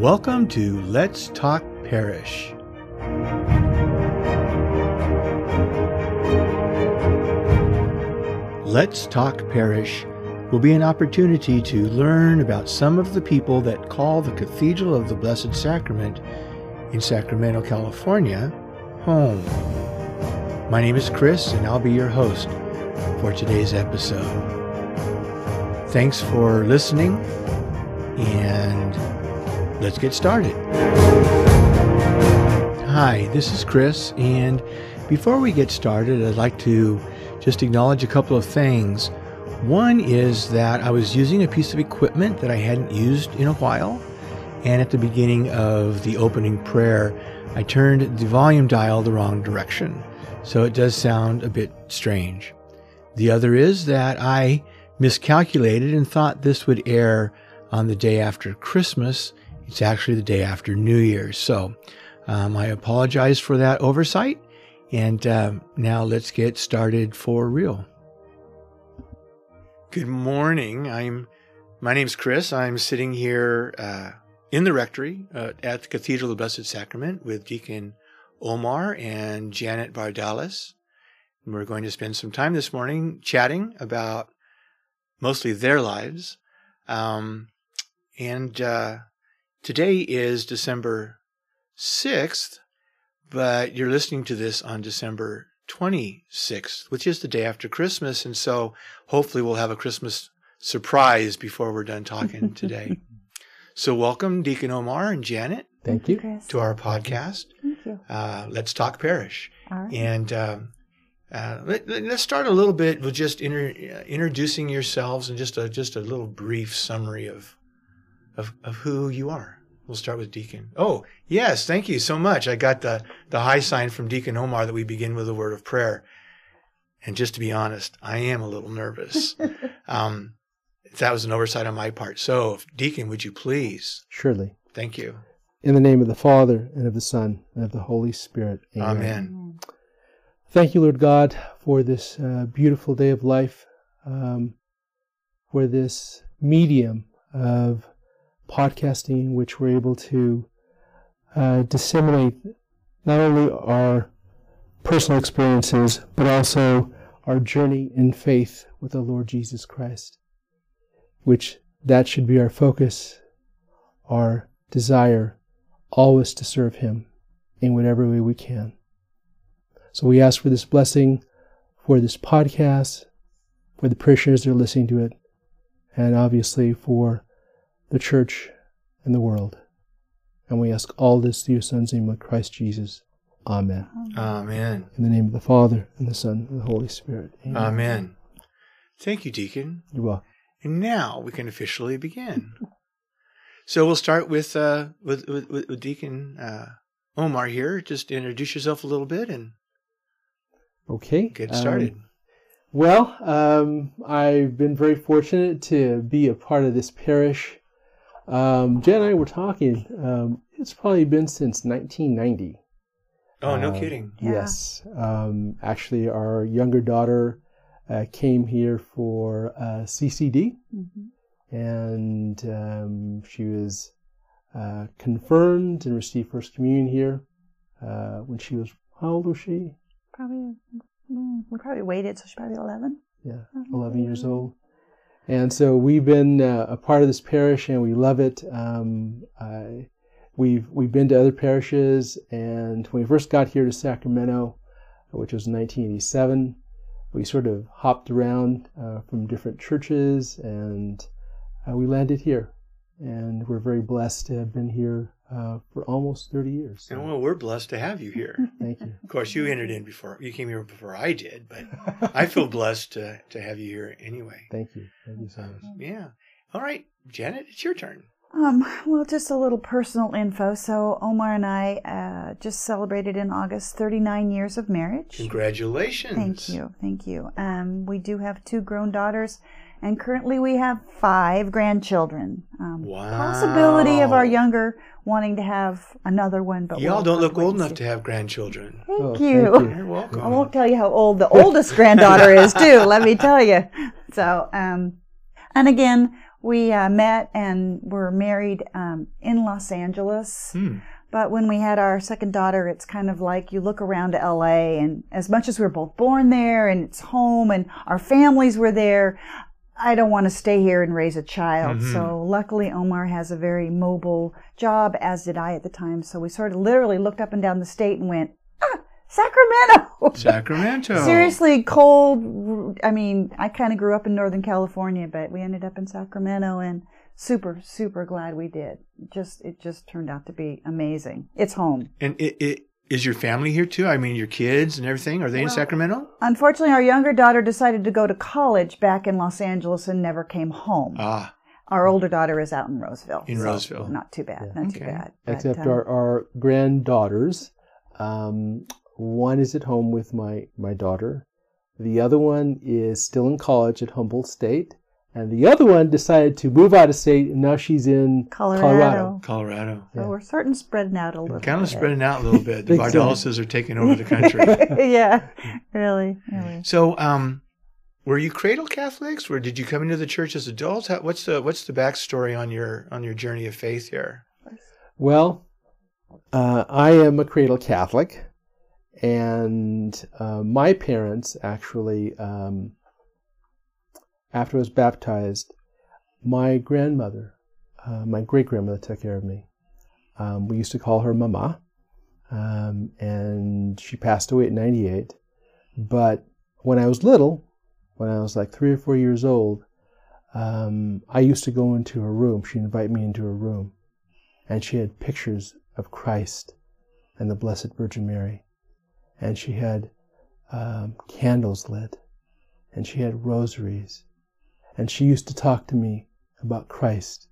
Welcome to Let's Talk Parish. Let's Talk Parish will be an opportunity to learn about some of the people that call the Cathedral of the Blessed Sacrament in Sacramento, California, home. My name is Chris, and I'll be your host for today's episode. Thanks for listening, and let's get started. Hi, this is Chris, and before we get started, I'd like to just acknowledge a couple of things. One is that I was using a piece of equipment that I hadn't used in a while, and at the beginning of the opening prayer, I turned the volume dial the wrong direction, so it does sound a bit strange. The other is that I miscalculated and thought this would air on the day after Christmas. It's actually the day after New Year's. So um, I apologize for that oversight. And uh, now let's get started for real. Good morning. I'm my name's Chris. I'm sitting here uh, in the rectory uh, at the Cathedral of the Blessed Sacrament with Deacon Omar and Janet Bardalis. And we're going to spend some time this morning chatting about mostly their lives. Um, and uh, today is December 6th, but you're listening to this on December 26th, which is the day after Christmas. And so hopefully we'll have a Christmas surprise before we're done talking today. so welcome, Deacon Omar and Janet. Thank you. Chris. To our podcast. Thank you. Uh, Let's Talk Parish. All right. And um, uh, let, us start a little bit with just inter, uh, introducing yourselves and just a just a little brief summary of, of of who you are. We'll start with Deacon. Oh yes, thank you so much. I got the the high sign from Deacon Omar that we begin with a word of prayer. And just to be honest, I am a little nervous. um, that was an oversight on my part. So, Deacon, would you please? Surely. Thank you. In the name of the Father, and of the Son, and of the Holy Spirit. Amen. Thank you, Lord God, for this uh, beautiful day of life, um, for this medium of podcasting in which we're able to uh, disseminate not only our personal experiences, but also our journey in faith with the Lord Jesus Christ, which that should be our focus, our desire, always to serve Him in whatever way we can. So we ask for this blessing for this podcast, for the parishioners that are listening to it, and obviously for the church and the world. And we ask all this through your Son's name, Christ Jesus. Amen. Amen. In the name of the Father, and the Son, and the Holy Spirit. Amen. Thank you, Deacon. You're welcome. And now we can officially begin. so we'll start with uh, with, with, with Deacon uh, Omar here. Just introduce yourself a little bit and Okay. get um, started. Well, um, I've been very fortunate to be a part of this parish. Um, Jen and I were talking. Um, it's probably been since 1990. oh, no uh, kidding. Yeah. Yes. Um, actually, our younger daughter uh, came here for uh, CCD, Mhm. and um, she was uh, confirmed and received First Communion here uh, when she was, how old was she? Probably, mm, we probably waited, so she's probably 11. Yeah, 11 years old. And so we've been uh, a part of this parish and we love it. Um, I, we've, we've been to other parishes, and when we first got here to Sacramento, which was 1987, we sort of hopped around uh, from different churches and uh, we landed here. And we're very blessed to have been here uh, for almost 30 years. So And well, we're blessed to have you here. thank you. Of course, you entered in before you came here before I did, but I feel blessed to to have you here anyway. Thank you. Thank you so much. Yeah. All right, Janet, it's your turn. Um, well, just a little personal info. So, Omar and I uh, just celebrated in August 39 years of marriage. Congratulations. Thank you. Thank you. Um, we do have two grown daughters, and currently we have five grandchildren. Um, Wow. Possibility of our younger wanting to have another one, but Y'all we'll don't look old enough to have grandchildren. Thank Oh, you. thank You're welcome. I won't tell you how old the oldest granddaughter is, too. Let me tell you. So, um, And again, we uh, met and were married um, in Los Angeles. Hmm. But when we had our second daughter, it's kind of like you look around to LA, and as much as we were both born there and it's home and our families were there, I don't want to stay here and raise a child. Mhm. So luckily, Omar has a very mobile job, as did I at the time. So we sort of literally looked up and down the state and went, ah, Sacramento! Sacramento. Seriously, cold. I mean, I kind of grew up in Northern California, but we ended up in Sacramento and super, super glad we did. Just, it just turned out to be amazing. It's home. And it, it is your family here too? I mean, your kids and everything. Are they in Sacramento? Unfortunately, our younger daughter decided to go to college back in Los Angeles and never came home. Ah, Our older daughter is out in Roseville. In so Roseville. Not too bad. Yeah. Not too Okay. bad. But, Except um, our, our granddaughters. Um, one is at home with my, my daughter. The other one is still in college at Humboldt State. And the other one decided to move out of state, and now she's in Colorado. Colorado. Colorado. So Yeah. we're starting to spreading out a little. Kind of bit. spreading out a little bit. The Think so. Are taking over the country. yeah, really, really. So, um, were you cradle Catholics, or did you come into the church as adults? How, what's the what's the backstory on your on your journey of faith here? Well, uh, I am a cradle Catholic, and uh, my parents actually, um, after I was baptized, my grandmother, uh, my great grandmother, took care of me. Um, we used to call her Mama, um, and she passed away at 98. But when I was little, when I was like three or four years old, um, I used to go into her room. She'd invite me into her room and she had pictures of Christ and the Blessed Virgin Mary, and she had um, candles lit, and she had rosaries, and she used to talk to me about Christ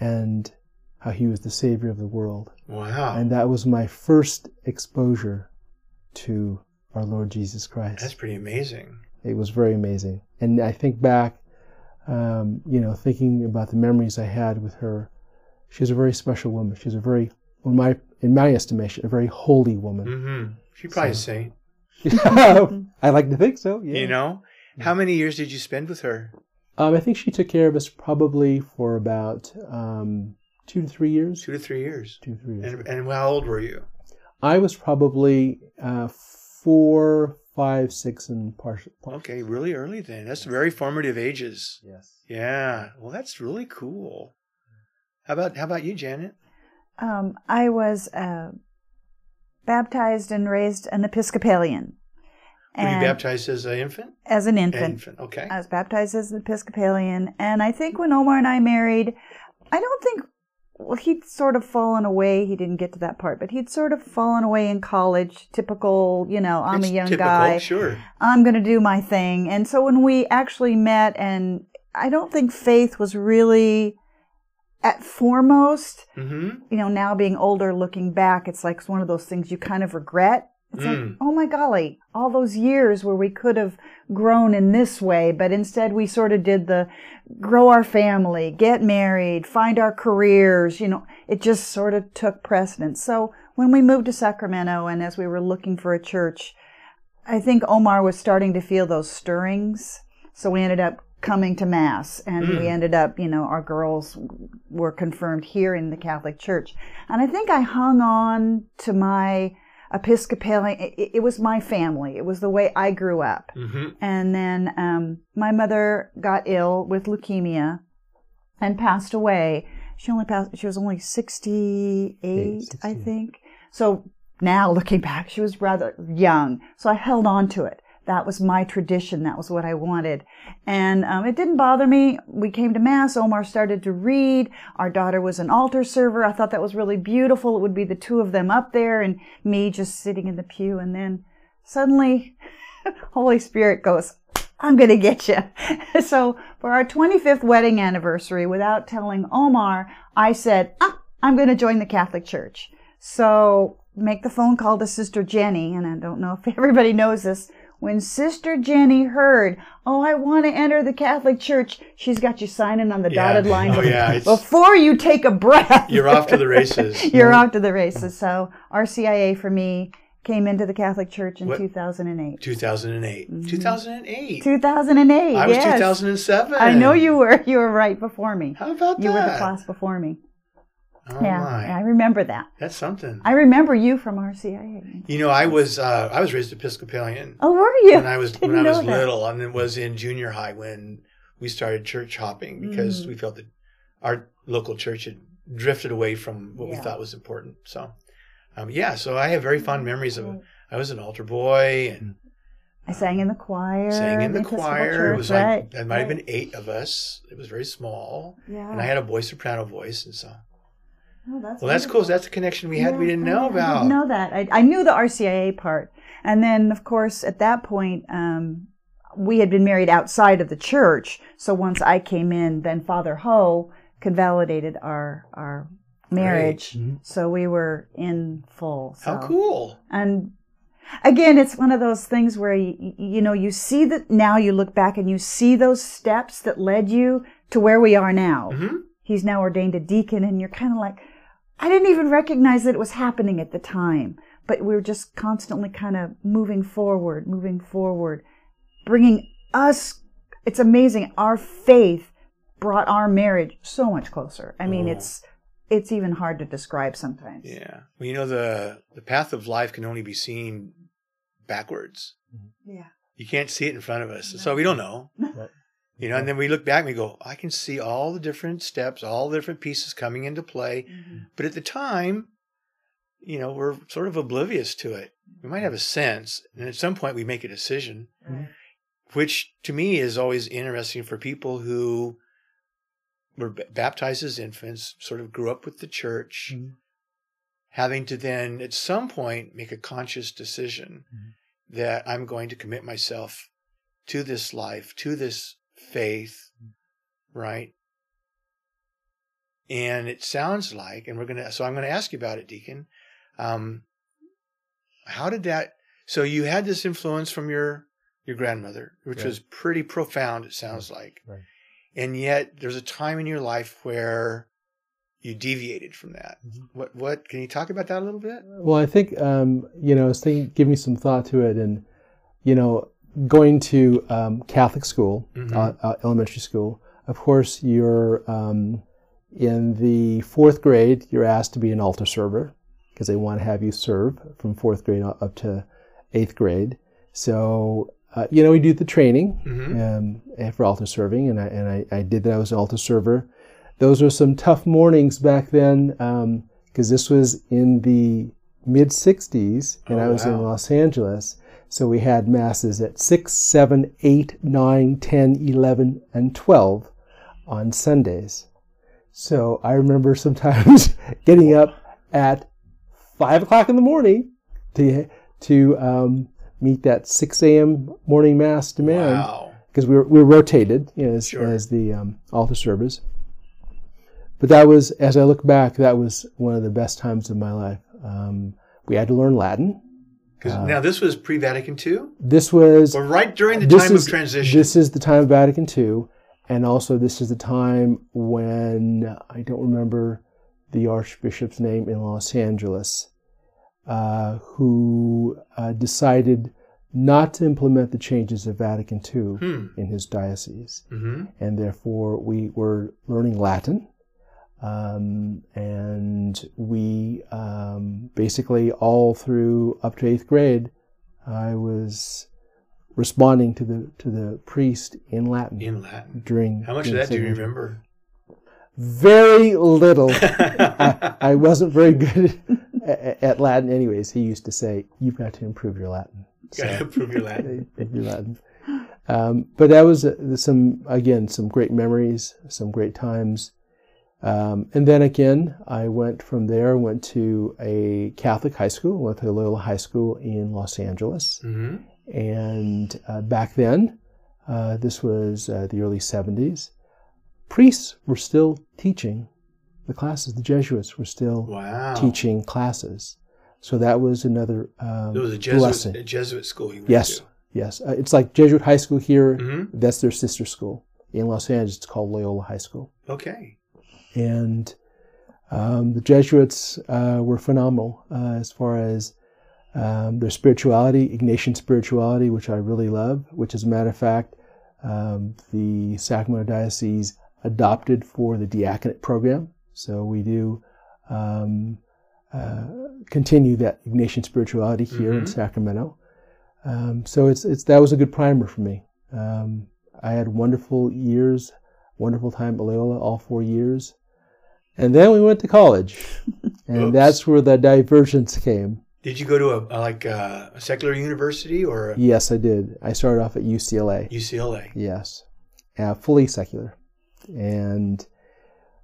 and how he was the Savior of the world, Wow, and that was my first exposure to our Lord Jesus Christ. that's pretty amazing. It was very amazing. And I think back, um, you know, thinking about the memories I had with her. She's a very special woman. She's a very, in my in my estimation, a very holy woman. Mm-hmm. She probably a So- saint. I like to think so. Yeah. You know, how many years did you spend with her? Um, I think she took care of us probably for about um, two to three years. Two to three years. Two to three years. And and how old were you? I was probably uh, four, five, six, and partial. Okay, really early then. That's very formative ages. Yes. Yeah. Well, that's really cool. How about how about you, Janet? Um, I was uh, baptized and raised an Episcopalian. Were you baptized as an infant? as an infant. Infant. Okay. I was baptized as an Episcopalian, and I think when Omar and I married, I don't think well he'd sort of fallen away. He didn't get to that part, but he'd sort of fallen away in college. Typical, you know, I'm It's a young typical, guy. Sure. I'm going to do my thing. And so when we actually met, and I don't think faith was really at foremost. Mm-hmm. You know, now being older, looking back, it's like one of those things you kind of regret. It's like, Mm. oh my golly, all those years where we could have grown in this way, but instead we sort of did the grow our family, get married, find our careers, you know, it just sort of took precedence. So when we moved to Sacramento and as we were looking for a church, I think Omar was starting to feel those stirrings. So we ended up coming to Mass and Mm. we ended up, you know, our girls were confirmed here in the Catholic Church. And I think I hung on to my Episcopalian, it, it was my family. It was the way I grew up. Mm-hmm. And then um, my mother got ill with leukemia and passed away. She only passed, she was only 68, Eight, I think. So now looking back, she was rather young. So I held on to it. That was my tradition. That was what I wanted. And um, it didn't bother me. We came to Mass. Omar started to read. Our daughter was an altar server. I thought that was really beautiful. It would be the two of them up there and me just sitting in the pew. And then suddenly, Holy Spirit goes, I'm going to get you. so for our 25th wedding anniversary, without telling Omar, I said, ah, I'm going to join the Catholic Church. So make the phone call to Sister Jenny. And I don't know if everybody knows this. When Sister Jenny heard, oh, I want to enter the Catholic Church, she's got you signing on the Yeah. dotted line. Oh, yeah, Before you take a breath. You're off to the races. You're off to the races. So RCIA for me, came into the Catholic Church in What? 2008. 2008. Mhm. 2008. 2008. I was yes. 2007. I know you were. You were right before me. How about You were the class before me. Oh yeah, my. I remember that. That's something. I remember you from RCIA. you know, I was uh, I was raised Episcopalian Oh, were you? when I was when Didn't I was that. little, and it was in junior high when we started church hopping because Mm. we felt that our local church had drifted away from what we thought was important. So, um, yeah, so I have very fond memories of. I was an altar boy and I sang in the choir. sang in the choir. Church, it was right? like there might have been eight of us. It was very small, Yeah. and I had a boy soprano voice, and so Oh, that's well, that's cool. That's a connection we had we didn't I- know I about. didn't know that. I, I knew the RCIA part, and then of course at that point, um, we had been married outside of the church. So once I came in, then Father Ho convalidated our our marriage. Mhm. So we were in full. So. How cool! And again, it's one of those things where you, you know you see that now you look back and you see those steps that led you to where we are now. hmm He's now ordained a deacon, and you're kind of like, I didn't even recognize that it was happening at the time. But we were just constantly kind of moving forward, moving forward, bringing us. It's amazing. Our faith brought our marriage so much closer. I mean, Oh. it's it's even hard to describe sometimes. Yeah. Well, you know the the path of life can only be seen backwards. Yeah. You can't see it in front of us, so we don't know. Right. You know, and then we look back and we go, I can see all the different steps, all the different pieces coming into play. Mhm. But at the time, you know, we're sort of oblivious to it. We might have a sense, and at some point we make a decision, Right. which to me is always interesting for people who were b- baptized as infants, sort of grew up with the church, Mhm. having to then at some point make a conscious decision Mhm. that I'm going to commit myself to this life, to this faith, right? And it sounds like, and we're gonna, so I'm gonna ask you about it, Deacon. Um, how did that? So you had this influence from your your grandmother, which Right. was pretty profound. It sounds like, Right. and yet there's a time in your life where you deviated from that. Mhm. What what can you talk about that a little bit? Well, I think um, you know, I was thinking, giving some thought to it, and you know, going to um, Catholic school, Mhm. uh, uh, elementary school. Of course, you're um, in the fourth grade. You're asked to be an altar server because they want to have you serve from fourth grade up to eighth grade. So uh, you know, we do the training hmm um, for altar serving, and I and I, I did that. I was an altar server. Those were some tough mornings back then because this was in the mid '60s, and Oh, I was in. Los Angeles. So we had masses at 6, 7, 8, 9, 10, 11, and 12 on Sundays. So I remember sometimes getting up at 5 o'clock in the morning to, to um, meet that 6 a.m. morning mass demand Wow. because we were, we were rotated you know, as, Sure. as the um, altar servers. But that was, as I look back, that was one of the best times of my life. Um, we had to learn Latin. Uh, now this was pre-Vatican II, This was or right during the time is- of transition. This is the time of Vatican II, and also this is the time when I don't remember the Archbishop's name in Los Angeles, uh, who uh, decided not to implement the changes of Vatican II hmm. in his diocese, hmm and therefore we were learning Latin. Um, and we um, basically all through up to eighth grade, I was responding to the to the priest in Latin In Latin. during. How much of that do you remember? Very little. I, I wasn't very good at, at Latin, anyways. He used to say, "You've got to improve your Latin." So- Gotta improve your Latin. Improve your Latin. Um, but that was uh, some again some great memories, some great times. Um, and then again, I went from there, went to a Catholic high school, went to Loyola High School in Los Angeles. hmm And uh, back then, uh, this was uh, the early 70s, priests were still teaching the classes. The Jesuits were still Wow. teaching classes. So that was another um, It was a Jesuit, blessing. a Jesuit school you went Yes, to. yes. Uh, it's like Jesuit High School here. hmm That's their sister school. In Los Angeles, it's called Loyola High School. Okay. And um, the Jesuits uh, were phenomenal uh, as far as um, their spirituality, Ignatian spirituality, which I really love, which, as a matter of fact, um, the Sacramento Diocese adopted for the diaconate program. So we do um, uh, continue that Ignatian spirituality here in Mhm. Sacramento. Um, so it's it's that was a good primer for me. Um, I had wonderful years, wonderful time at Loyola, all four years, and then we went to college, and Oops. that's where the divergence came. Did you go to a, like a secular university or a Yes, I did. I started off at UCLA. UCLA? Yes, uh, fully secular, and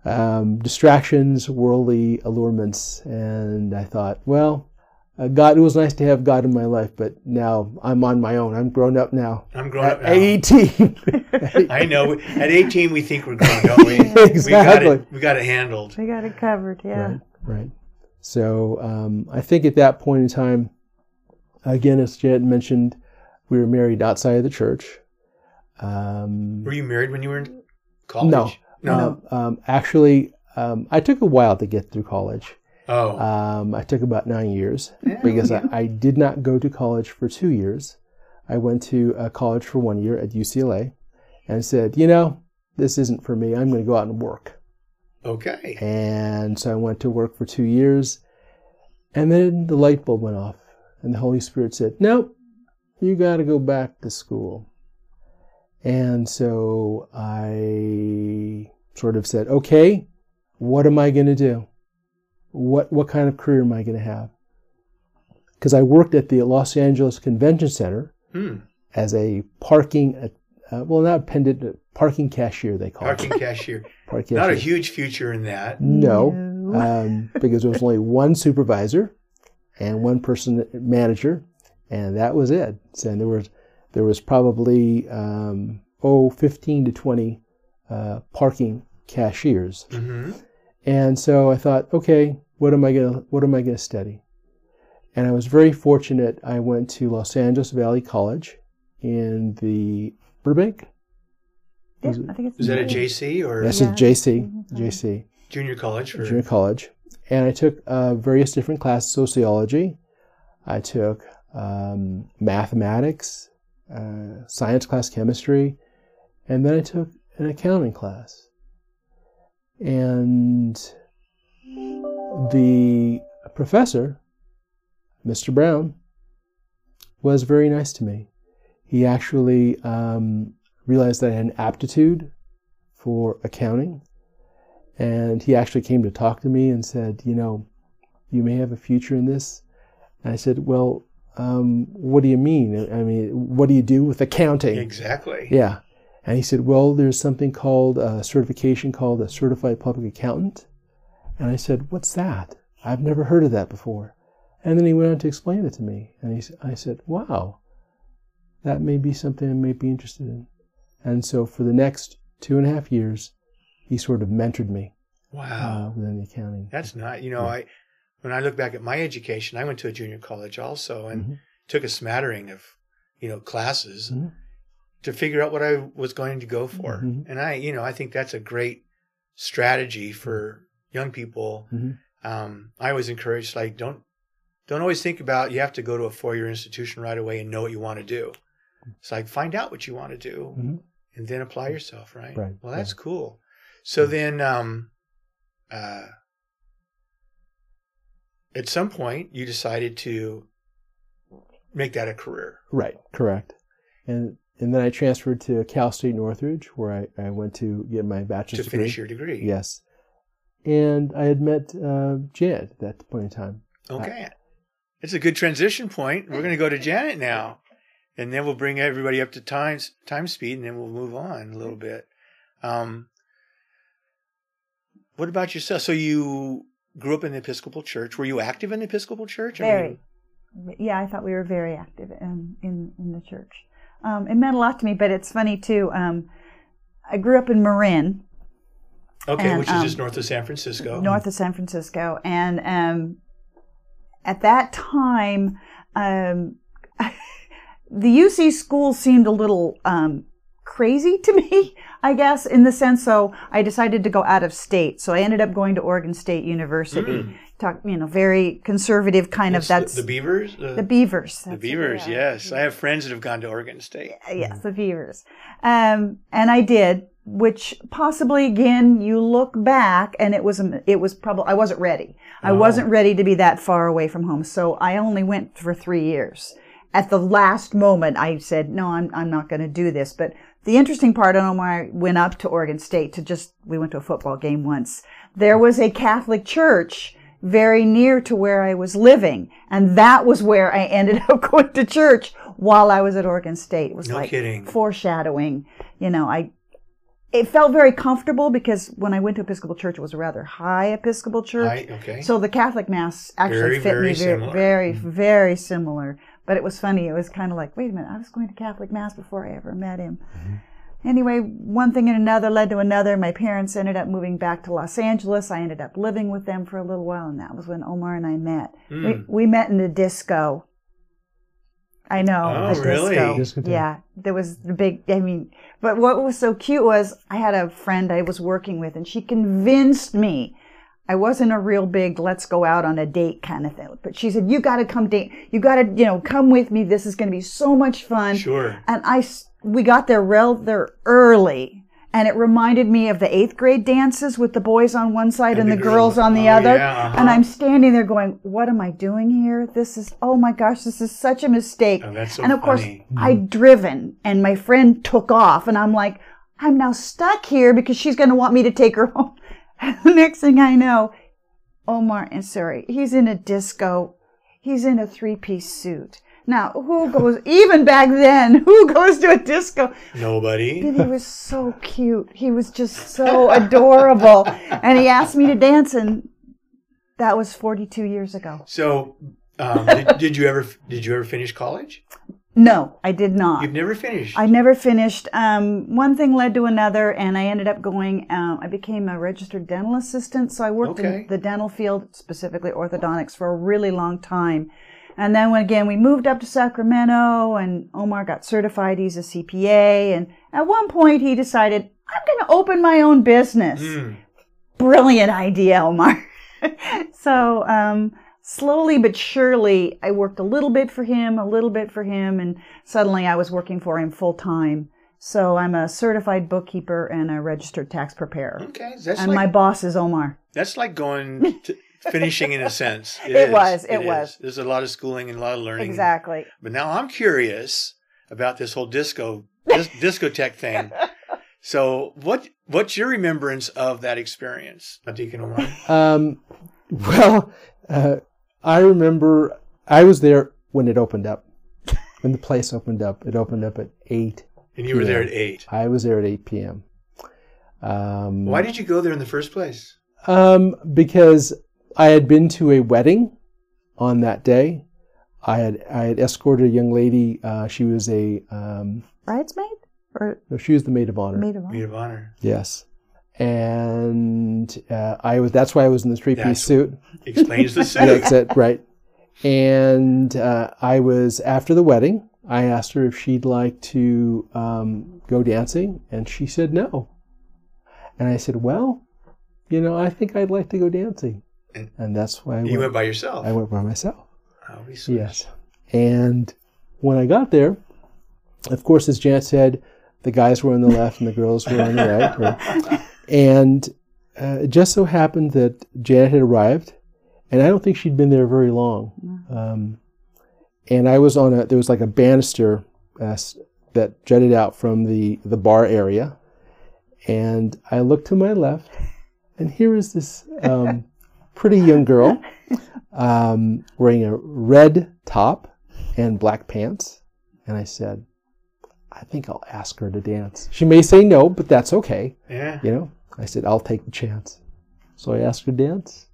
um, distractions, worldly allurements, and I thought, well, uh, God. It was nice to have God in my life, but now I'm on my own. I'm grown up now. I'm grown At up now. 18. I know. At 18, we think we're grown, don't we? We got exactly. it. We got it handled. We got it covered, yeah. Right, right. So um, I think at that point in time, again, as Janet mentioned, we were married outside of the church. Um, Were you married when you were in college? No. No. no, um, actually, um, I took a while to get through college. Oh. Um, I took about nine years Yeah, because yeah. I, I did not go to college for two years. I went to uh, college for one year at UCLA and said, you know, this isn't for me. I'm going to go out and work. okay. And so I went to work for two years. And then the light bulb went off. And the Holy Spirit said, Nope, you got to go back to school. And so I sort of said, Okay, what am I going to do? What, what kind of career am I going to have? Because I worked at the Los Angeles Convention Center Hmm. as a parking, uh, well, not appendant, uh, parking cashier, they call Parking it. cashier. Park Not a huge future in that. No, No. um, because there was only one supervisor and one person manager, and that was it. So and there was there was probably um, oh 15 to 20 uh, parking cashiers, hmm and so I thought, okay, what am I gonna what am I gonna study? And I was very fortunate. I went to Los Angeles Valley College in the Burbank. Yeah, Was I think it's Was that a. JC or That's Yeah. a JC, Mhm. JC. junior college? For, junior college, and I took uh, various different classes: sociology, I took um, mathematics, uh, science class, chemistry, and then I took an accounting class. And the professor, Mr. Brown, was very nice to me. He actually um, realized that I had an aptitude for accounting and he actually came to talk to me and said, you know, you may have a future in this. And I said, well, um, what do you mean? I mean, what do you do with accounting? Exactly. Yeah. And he said, well, there's something called a certification called a certified public accountant. And I said, what's that? I've never heard of that before. And then he went on to explain it to me. And he, I said, wow, that may be something I may be interested in. And so for the next two and a half years, he sort of mentored me Wow. uh, within the accounting. That's not, you know, Yeah. I, when I look back at my education, I went to a junior college also and Mhm. took a smattering of, you know, classes Mhm. To figure out what I was going to go for. Mhm. And I, you know, I think that's a great strategy for young people. Mhm. Um, I always encourage, like, don't, don't always think about you have to go to a four-year institution right away and know what you want to do. It's like find out what you want to do Mhm. and then apply yourself, right? Right, Well, that's right. cool. So then, um, uh, at some point, you decided to make that a career. Right, correct. And and then I transferred to Cal State Northridge, where I, I went to get my to bachelor's degree. finish your degree. Yes. And I had met uh, Janet at that point in time. Okay. It's a good transition point. We're going to go to Janet now, and then we'll bring everybody up to time time speed, and then we'll move on a little bit. Um, what about yourself? So you grew up in the Episcopal Church. Were you active in the Episcopal Church? I Very. mean, Yeah, I thought we were very active in in, in the church. Um, it meant a lot to me, but it's funny too. Um, I grew up in Marin, okay, And, which is um, just north of San Francisco. north of San Francisco, and um, at that time, um, the UC school seemed a little um, crazy to me. I guess in the sense, so I decided to go out of state. So I ended up going to Oregon State University. Mm. Talk, you know, very conservative kind of. That's the, the Beavers. the Beavers. The Beavers. Yes, I have friends that have gone to Oregon State. Yes, the Beavers. Um, and I did, which possibly again, you look back and it was, it was probably, I wasn't ready. I Oh. wasn't ready to be that far away from home. So I only went for three years. At the last moment, I said, no, I'm, I'm not going to do this. But the interesting part, know why I went up to Oregon State to just, we went to a football game once. There was a Catholic church very near to where I was living. And that was where I ended up going to church while I was at Oregon State. It was No like kidding. foreshadowing. You know, I, it felt very comfortable because when I went to Episcopal church, it was a rather high Episcopal church. Right, okay. So the Catholic Mass actually Very, fit very me very, similar. Mm-hmm. very, very similar. But it was funny. It was kind of like, wait a minute, I was going to Catholic Mass before I ever met him. Mm-hmm. Anyway, one thing and another led to another. My parents ended up moving back to Los Angeles. I ended up living with them for a little while, and that was when Omar and I met. We, Mm. we met in a disco. I know. Oh, a really? Disco. Disco yeah. There was the big, I mean, but what was so cute was I had a friend I was working with, and she convinced me I wasn't a real big let's go out on a date kind of thing. But she said, you got to come date. You got to, you know, come with me. This is going to be so much fun. Sure. And I we got there rather early. And it reminded me of the eighth grade dances with the boys on one side and, And the, girls, girls- on the oh, other. yeah, uh-huh. And I'm standing there going, what am I doing here? This is, oh my gosh, this is such a mistake. Oh, so and of course, funny. I'd driven and my friend took off and I'm like, I'm now stuck here because she's going to want me to take her home. next thing I know, Omar, and sorry, he's in a disco. He's in a three piece suit. Now, who goes, even back then, who goes to a disco? Nobody. But he was so cute. He was just so adorable. And he asked me to dance, and that was 42 years ago. So, um, did, did you ever did you ever finish college? No, I did not. You've never finished. I never finished. Um, one thing led to another, and I ended up going. Um, I became a registered dental assistant, so I worked Okay. in the dental field, specifically orthodontics, for a really long time. And then when again we moved up to Sacramento, and Omar got certified. He's a CPA, and at one point he decided I'm going to open my own business Hmm. brilliant idea, Omar. so, um, slowly but surely, I worked a little bit for him, a little bit for him, and suddenly I was working for him full time. So I'm a certified bookkeeper and a registered tax preparer. Okay, that's And like my boss is Omar. that's like going to finishing in a sense. It is. was, It was. There's a lot of schooling and a lot of learning. Exactly. But now I'm curious about this whole disco dis- discotheque thing. So, what what's your remembrance of that experience, Deacon Omar? Um, well, uh, I remember I was there when it opened up. When the place opened up, it opened up at eight. And you were there at eight. I was there at eight p.m. Um, Why did you go there in the first place? Um, because I had been to a wedding on that day. I had I had escorted a young lady. Uh, she was a um, Bridesmaid or no, she was the maid of honor. maid of honor? Maid of honor. Yes, and uh, I was. That's why I was in the three piece suit. Explains the suit. right. And uh, I was after the wedding. I asked her if she'd like to um, go dancing, and she said no. And I said, "Well, you know, I think I'd like to go dancing." And- And that's why I You went. went by yourself. I went by myself. Oh. Yes. And when I got there, of course, as Janet said, the guys were on the left and the girls were on the right. or- and uh, it just so happened that Janet had arrived, and I don't think she'd been there very long. Um, and I was on a, there was like a banister uh, that jutted out from the, the bar area. And I looked to my left, and here is this um, pretty young girl um, wearing a red top and black pants. And I said, I think I'll ask her to dance. She may say no, but that's okay. Yeah. You know, I said, I'll take the chance. So I asked her to dance.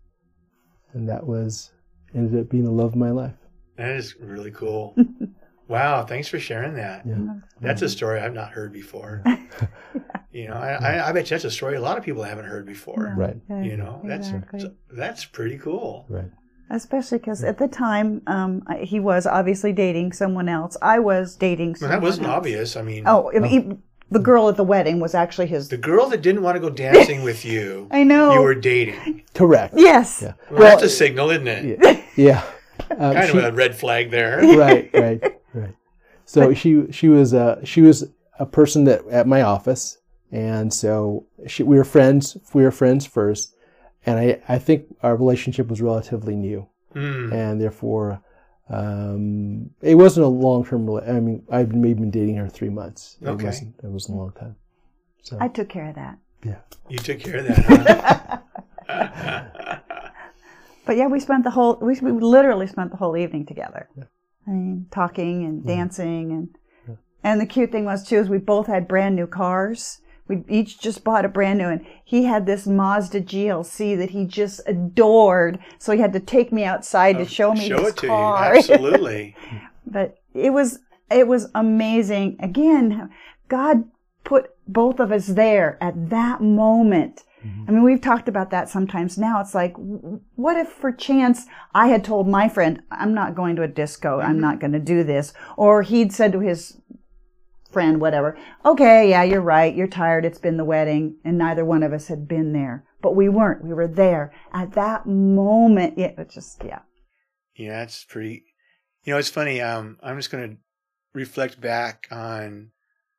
And that was, ended up being the love of my life. That is really cool. wow, thanks for sharing that. Yeah. That's a story I've not heard before. You know, I, I, I bet you that's a story a lot of people haven't heard before. Right. Yeah, You know, that's exactly. that's pretty cool. Right. Especially because at the time, um, he was obviously dating someone else. I was dating Well, someone that wasn't else. obvious. I mean, Oh, I mean, The girl at the wedding was actually his. The girl that didn't want to go dancing with you, I know. you were dating. Correct. yes. Yeah. Well, that's a signal, isn't it? Yeah. yeah. Um, Kind she- of a red flag there. right, right, right. So she she was uh, she was a person that at my office, and so she, we were friends. We were friends first, and I I think our relationship was relatively new, Mm. and therefore. Um, it wasn't a long term. I mean, I've maybe been dating her three months. It Okay. wasn't. It wasn't a long time. So I took care of that. yeah, You took care of that, huh? But yeah, we spent the whole, we, we literally spent the whole evening together. I mean, talking and dancing. And, and the cute thing was, too, is we both had brand new cars. We each just bought a brand new, and he had this Mazda GLC that he just adored. So he had to take me outside to oh, show me Show his it to car. you. Absolutely. but it was it was amazing again god put both of us there at that moment mm-hmm. i mean we've talked about that sometimes now it's like what if for chance i had told my friend i'm not going to a disco i'm mm-hmm. not going to do this or he'd said to his friend whatever. Okay yeah you're right. You're tired. It's been the wedding. And neither one of us had been there. But we weren't. We were there. At that moment it was just yeah. Yeah, it's pretty. You know, it's funny. Um, I'm just going to reflect back on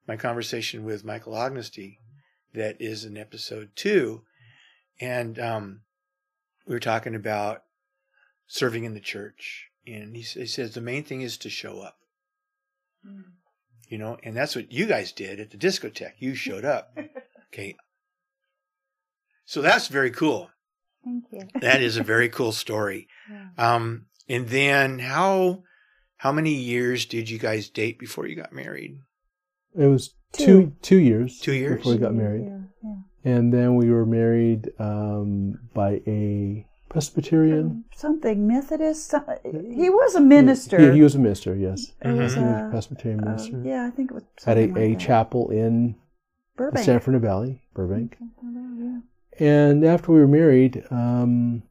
my conversation with Michael Ognesty, that is in episode two, and um, we were talking about serving in the church, and he, he says the main thing is to show up. You know, and that's what you guys did at the discotheque. You showed up. Okay. So that's very cool. thank you That is a very cool story. Um, and then how how many years did you guys date before you got married? it was Two. two two years. Two years? before we got married. yeah, yeah. And then we were married um, by a Presbyterian. something Methodist. some- He was a minister. He, he was a minister, yes. It was He was a, a Presbyterian uh, minister. yeah, I think it was At a, like a that. chapel in Burbank. San Fernando Valley, Burbank. Yeah. And after we were married, um,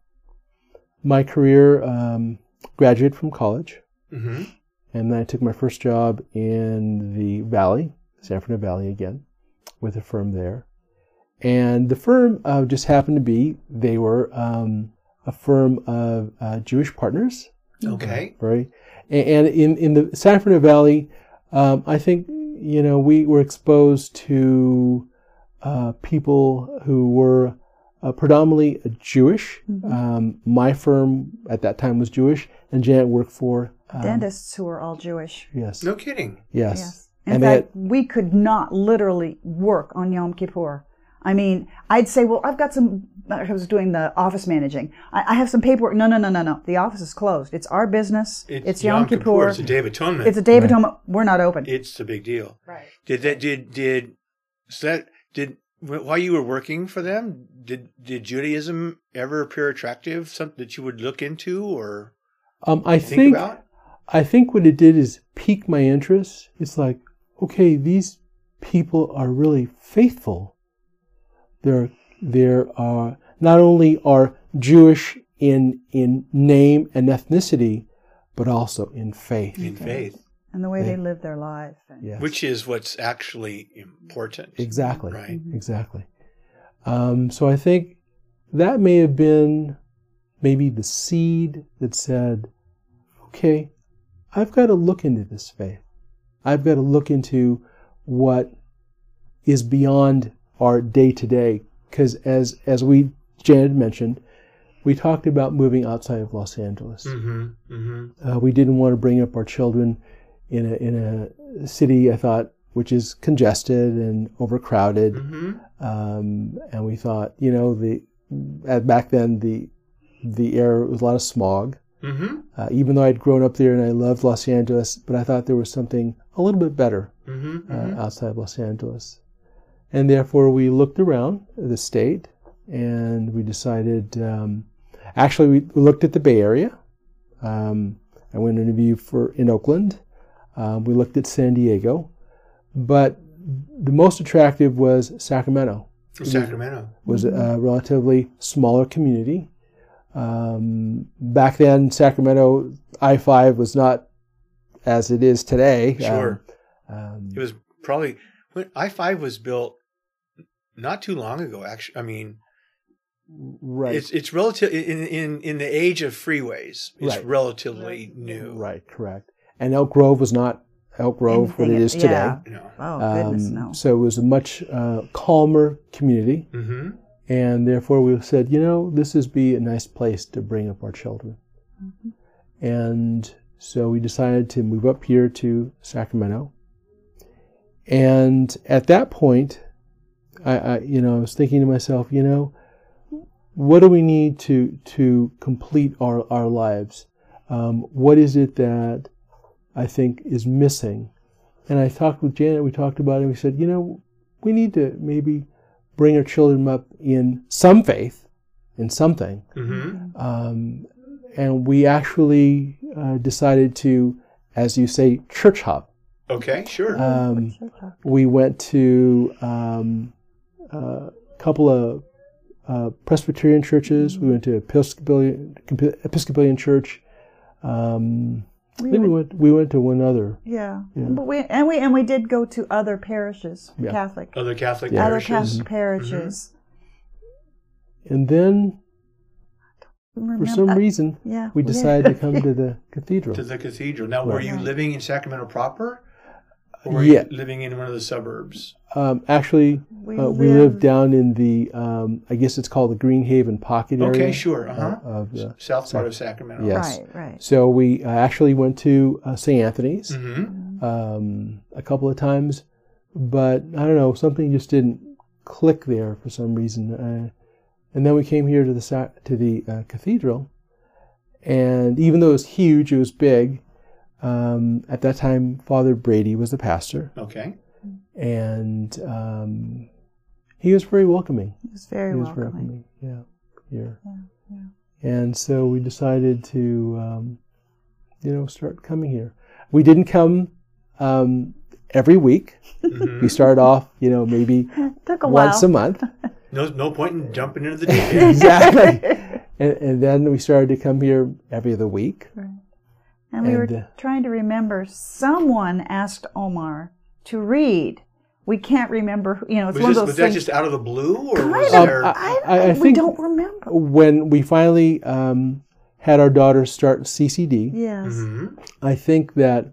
my career um, graduated from college. Mm-hmm. And then I took my first job in the Valley, San Fernando Valley again, with a firm there. And the firm uh, just happened to be, they were um, a firm of uh, Jewish partners. Okay. Right. And in, in the San Fernando Valley, um, I think, you know, we were exposed to uh, people who were uh, predominantly Jewish. Um, my firm at that time was Jewish, and Janet worked for um, Dentists who were all Jewish. Yes. No kidding. Yes. Yes. In And they fact, we could not literally work on Yom Kippur. I mean, I'd say, well, I've got some, I was doing the office managing. I, I have some paperwork. No, no, no, no, no. The office is closed. It's our business. It's, Yom, Kippur. It's a Day of Atonement. It's a day of atonement. We're not open. It's a big deal. right. Did that? Did did so that did wh- while you were working for them? Did did Judaism ever appear attractive? Something that you would look into or Um, I think, think, about? I think what it did is pique my interest. It's like, okay, these people are really faithful. They're they're uh, not only are Jewish in in name and ethnicity, but also in faith. In faith, And the way Yeah. they live their life. And Yes. which is what's actually important. Exactly. Right. Exactly. Um, so I think that may have been maybe the seed that said, okay, I've got to look into this faith. I've got to look into what is beyond our day to day. Because as, as we, Janet mentioned, we talked about moving outside of Los Angeles. Mm-hmm. Mm-hmm. Uh, we didn't want to bring up our children in a, in a city, I thought, which is congested and overcrowded. Mm-hmm. Um, and we thought, you know, the at, back then the the air was a lot of smog. Mm-hmm. Uh, even though I'd grown up there and I loved Los Angeles, but I thought there was something a little bit better Mm-hmm. uh, outside of Los Angeles. And therefore, we looked around the state and we decided. Um, actually, we looked at the Bay Area. Um, I went to interview for in Oakland. Um, we looked at San Diego, but the most attractive was Sacramento. Sacramento. Was a relatively smaller community. Um, back then, Sacramento I five was not as it is today. Sure. Um, um, It was probably when I five was built not too long ago. Actually, I mean, Right. it's it's relative in in in the age of freeways. It's Right. relatively new. Right, correct. And Elk Grove was not Elk Grove what it is Anything- today. yeah. You. Oh goodness, Um, no. So it was a much uh, calmer community, Mm-hmm. and therefore we said, you know, this is be a nice place to bring up our children. Mm-hmm. And so we decided to move up here to Sacramento. And at that point, I, I you know, I was thinking to myself, you know, what do we need to to complete our our lives? Um, what is it that I think is missing? And I talked with Janet. We talked about it. and We said, you know, we need to maybe bring our children up in some faith, in something. Mm-hmm. Um, and we actually uh, decided to, as you say, church hop. Okay, sure. Um, we went to um, a couple of uh, Presbyterian churches. We went to Episcopalian, Episcopalian church. Um, I We think we went. We went to one other. yeah. Yeah. but we and we and we did go to other parishes, Yeah. Catholic, Other Catholic Yeah. other parishes. Catholic parishes. And then, for Remember- some uh, reason, yeah, we decided to come to the cathedral. To the cathedral. Now, were you Right. living in Sacramento proper, or were Yeah. you living in one of the suburbs? Um, actually, We, uh, we live down in the, um, I guess it's called the Greenhaven Pocket area. Okay, sure. Uh uh, of the- South part of Sacramento. Yeah. Right, right. So we uh, actually went to uh, St. Anthony's Mm-hmm. um, a couple of times, but I don't know, something just didn't click there for some reason. Uh, and then we came here to the to the uh, cathedral, and even though it was huge, it was big. Um, at that time, Father Brady was the pastor, Okay. and um, he was very welcoming. It was very He was welcoming. Yeah, here. Yeah, yeah. And so we decided to, um, you know, start coming here. We didn't come um, every week. Mhm. We started off, you know, maybe Took a while. once a month. No, no point in jumping into the deep end. exactly. And, and then we started to come here every other week. And we And, were uh, trying to remember. Someone asked Omar to read. We can't remember. who- You know, it's Was, one this, of those was that just out of the blue, or Kind was of. there? I, I- I we don't remember. When we finally um, had our daughter start CCD, Yes. Mhm. I think that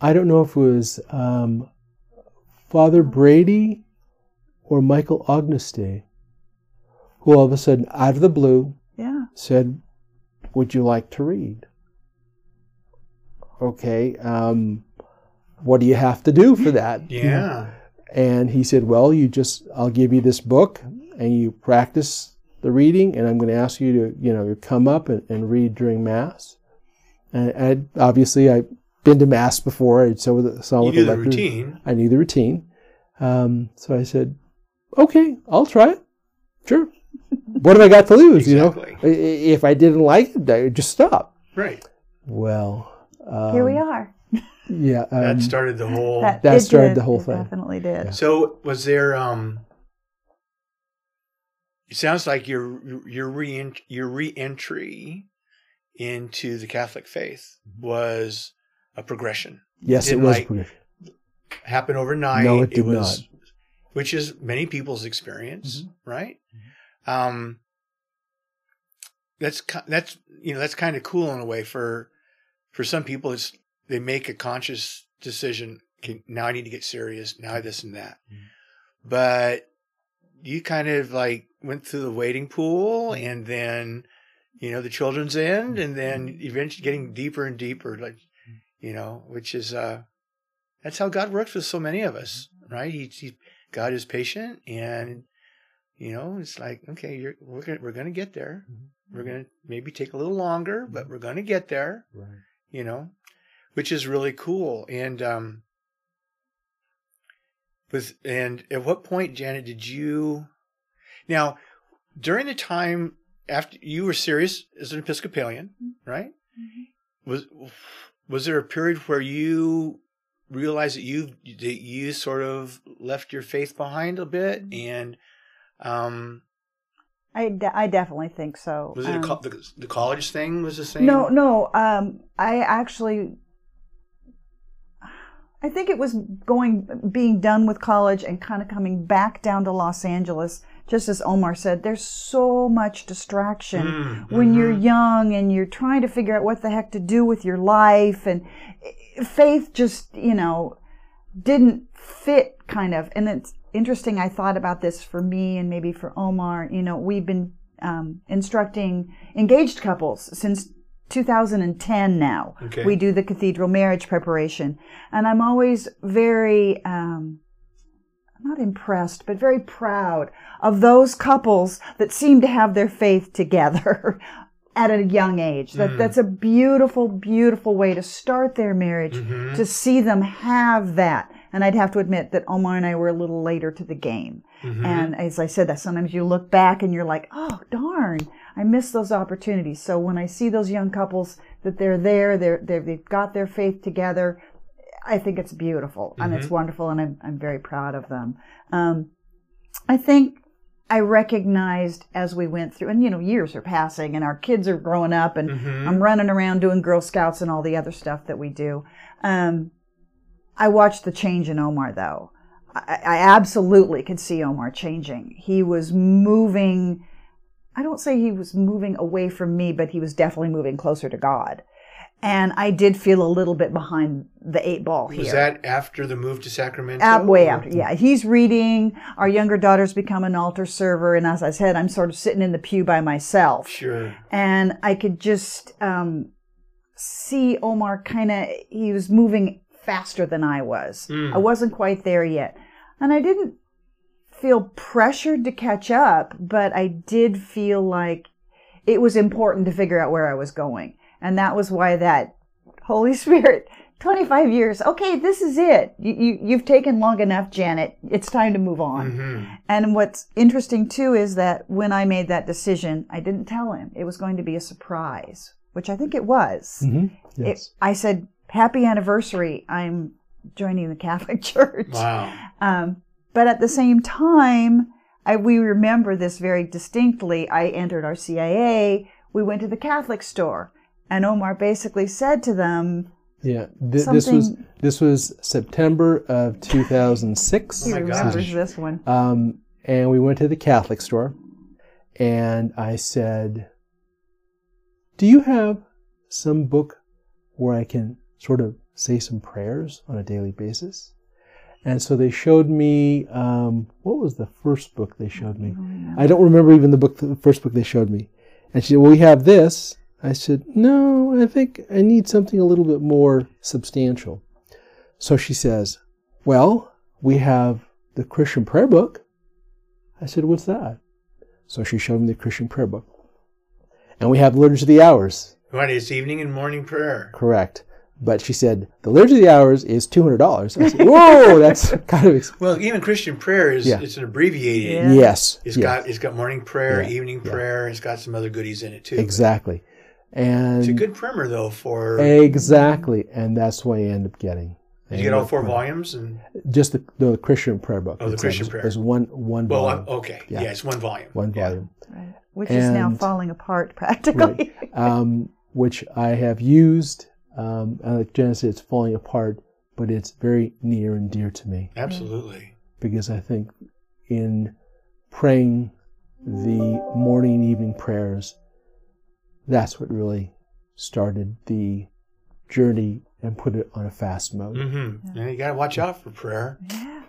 I don't know if it was um, Father Brady or Michael Auguste who all of a sudden, out of the blue, Yeah. said, "Would you like to read?" Okay, um, what do you have to do for that? Yeah. And he said, "Well, you just I'll give you this book, and you practice the reading, and I'm going to ask you to you know come up and, and read during mass." And, and obviously, I've been to mass before. I saw with saw You with do the rector. routine. I knew the routine. Um, so I said, "Okay, I'll try it. Sure. what have I got to lose? You know, Exactly. I- i- if I didn't like it, I would just stop." Right. Well, um, Here we are. Yeah, um, that started the whole. that it started did. the whole It thing. Definitely did. So was there? um It sounds like your your re your reentry into the Catholic faith was a progression. yes, it didn't was. like- pretty- Happened overnight. No, it did was, which is many people's experience, Mm-hmm. right? Um, that's ki- that's you know that's kind of cool in a way for for some people. It's they make a conscious decision. Okay, now I need to get serious. Now this and that. Mm-hmm. But you kind of like went through the waiting pool, Mm-hmm. and then you know the children's end, and then eventually getting deeper and deeper, like Mm-hmm. you know, which is uh that's how God works with so many of us, right? He, he God is patient, and you know, it's like okay, you're we're gonna we're gonna get there. We're gonna maybe take a little longer, but we're gonna get there. Right. You know, which is really cool. And um, with and at what point, Janet, did you now during the time after you were serious as an Episcopalian, right? Was was there a period where you realized that you that you sort of left your faith behind a bit and um I, de- I definitely think so. was it a Um, co- the, the college thing was the same No, no. Um, I actually, I think it was going, being done with college and kind of coming back down to Los Angeles. Just as Omar said, there's so much distraction Mm, when you're young and you're trying to figure out what the heck to do with your life. And faith just, you know, didn't fit kind of. And it's interesting. I thought about this for me and maybe for Omar. You know, we've been um, instructing engaged couples since 2010 now. Okay. We do the cathedral marriage preparation. And I'm always very, um, not impressed, but very proud of those couples that seem to have their faith together at a young age. That, That's a beautiful, beautiful way to start their marriage, to see them have that. And I'd have to admit that Omar and I were a little later to the game. And as I said, that sometimes you look back and you're like, oh, darn, I missed those opportunities. So when I see those young couples that they're there, they're, they're they've got their faith together, I think it's beautiful and it's wonderful, and I'm I'm very proud of them. Um, I think I recognized as we went through, and you know, years are passing, and our kids are growing up, and I'm running around doing Girl Scouts and all the other stuff that we do. Um, I watched the change in Omar, though. I, I absolutely could see Omar changing. He was moving. I don't say he was moving away from me, but he was definitely moving closer to God. And I did feel a little bit behind the eight ball here. Was that after the move to Sacramento? Uh, way after, yeah. He's reading. Our younger daughter's become an altar server, and as I said, I'm sort of sitting in the pew by myself, Sure. and I could just um, see Omar kind of. He was moving faster than I was. I wasn't quite there yet, and I didn't feel pressured to catch up, but I did feel like it was important to figure out where I was going, and that was why that Holy Spirit. 25 years. Okay, this is it. You, you, you've taken long enough, Janet. It's time to move on. And what's interesting too is that when I made that decision, I didn't tell him it was going to be a surprise, which I think it was. hmm It, Yes. I said, happy anniversary. I'm joining the Catholic Church. Wow. Um, but at the same time, I, we remember this very distinctly. I entered RCIA. We went to the Catholic store and Omar basically said to them, Yeah. Th- this was this was September of 2006. he remembers this one. Um, and we went to the Catholic store, and I said, "Do you have some book where I can sort of say some prayers on a daily basis?" And so they showed me um, what was the first book they showed me. I don't remember even the book, the first book they showed me. And she said, "Well, we have this." I said, "No, I think I need something a little bit more substantial." So she says, "Well, we have the Christian prayer book." I said, "What's that?" So she showed me the Christian prayer book. And we have Liturgy of the Hours, Right, it's evening and morning prayer. correct. But she said, the Liturgy of the Hours is $200. I said, whoa, that's kind of, ex- Well, even Christian prayer is Yeah. it's an abbreviated. Yeah. yes. It's yes, got it's got morning prayer, Yeah, evening yeah. prayer. It's got some other goodies in it too. exactly. And It's a good primer though for. exactly. And that's what I end up getting. Did you get all four volumes? And Just the, the Christian prayer book. Oh, the Christian there's- prayer. There's one, one well, volume. I'm, okay, Yeah. yeah. it's one volume. one Yeah. volume. Right. Which is now falling apart practically. Right. um, which I have used. Um, and like Jenna said, it's falling apart, but it's very near and dear to me Absolutely. because I think in praying the morning and evening prayers, that's what really started the journey and put it on a fast mode. Mm-hmm. And you got to watch out for prayer.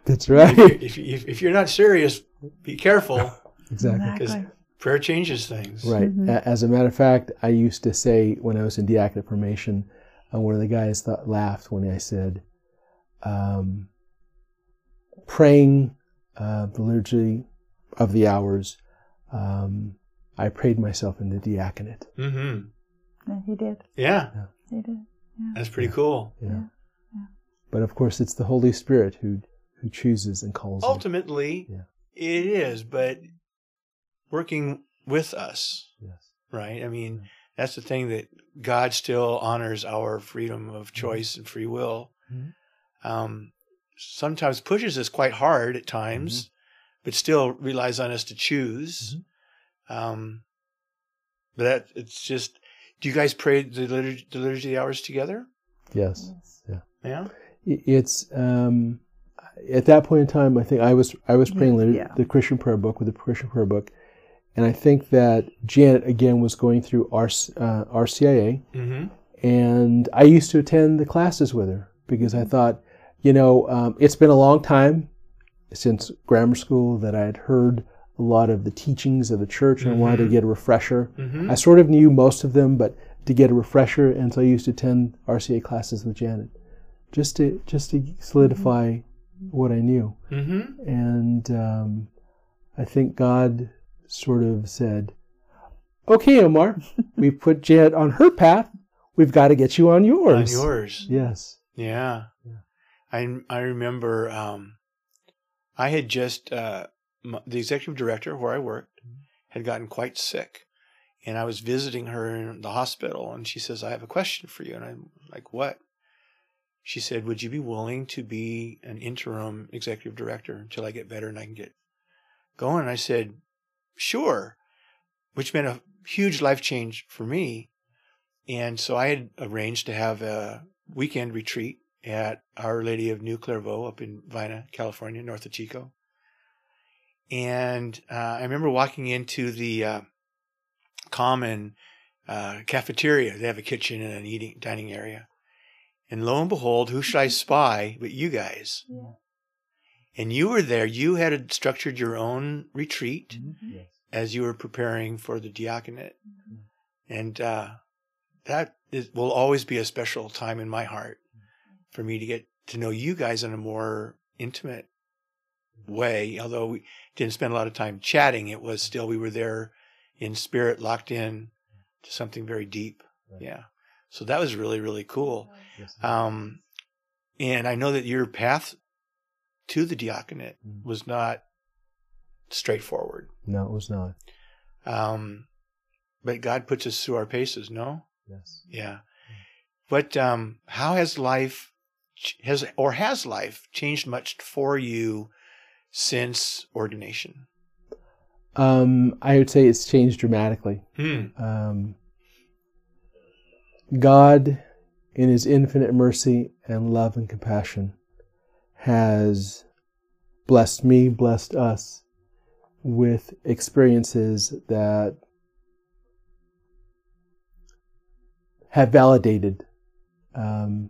That's If, right. you, if, you, if you're not serious, be careful exactly. because Exactly. prayer changes things. Right. Mm-hmm. As a matter of fact, I used to say when I was in diaconate formation, uh, one of the guys thought, laughed when I said, um, praying uh, the liturgy of the hours, um, I prayed myself into diaconate. Mm-hmm. Yeah, he did. Yeah, He did. that's pretty cool. Yeah. But of course, it's the Holy Spirit who who chooses and calls. Ultimately, Yeah. it is, but working with us, Yes. right? I mean, that's the thing that God still honors our freedom of choice and free will. Mhm. Um, sometimes pushes us quite hard at times, Mm-hmm. but still relies on us to choose. Um, but that it's just. Do you guys pray the liturgy, the liturgy of the hours together? Yes. Yes. Yeah. Yeah. it's um, at that point in time. I think I was I was praying Yeah. the Christian prayer book with the Christian prayer book, and I think that Janet again was going through R, uh, RCIA, Mm-hmm. and I used to attend the classes with her because I thought, you know, um, it's been a long time since grammar school that I had heard a lot of the teachings of the church, and I wanted to Mhm. get a refresher. Mm-hmm. I sort of knew most of them, but to get a refresher, and so I used to attend RCIA classes with Janet, just to just to solidify what I knew. Mm-hmm. And um, I think God sort of said, "Okay, Omar, we put Janet on her path. We've got to get you on yours. On yours." Yes. Yeah. Yeah. I I remember um, I had just uh, the executive director where I worked had gotten quite sick, and I was visiting her in the hospital, and she says, "I have a question for you," and I'm like, "What?" She said, "Would you be willing to be an interim executive director until I get better and I can get going?" And I said, "Sure," which meant a huge life change for me. And so I had arranged to have a weekend retreat at Our Lady of New Clairvaux up in Vina, California, north of Chico. And uh, I remember walking into the uh, common uh, cafeteria. They have a kitchen and an eating dining area. And lo and behold, who should I spy but you guys? And you were there. You had structured your own retreat Yes. as you were preparing for the diaconate. And uh, that is, will always be a special time in my heart for me to get to know you guys in a more intimate way. Although we didn't spend a lot of time chatting, it was still, we were there in spirit, locked in to something very deep. Right. Yeah. So that was really, really cool. Yes. Um, and I know that your path to the diaconate Mhm. was not straightforward. no, it was not. Um, but God puts us through our paces, no? Yes. Yeah. But um, how has life has or has life changed much for you since ordination? Um, I would say it's changed dramatically. Hmm. Um, God, in His infinite mercy and love and compassion, has blessed me, blessed us with experiences that have validated um,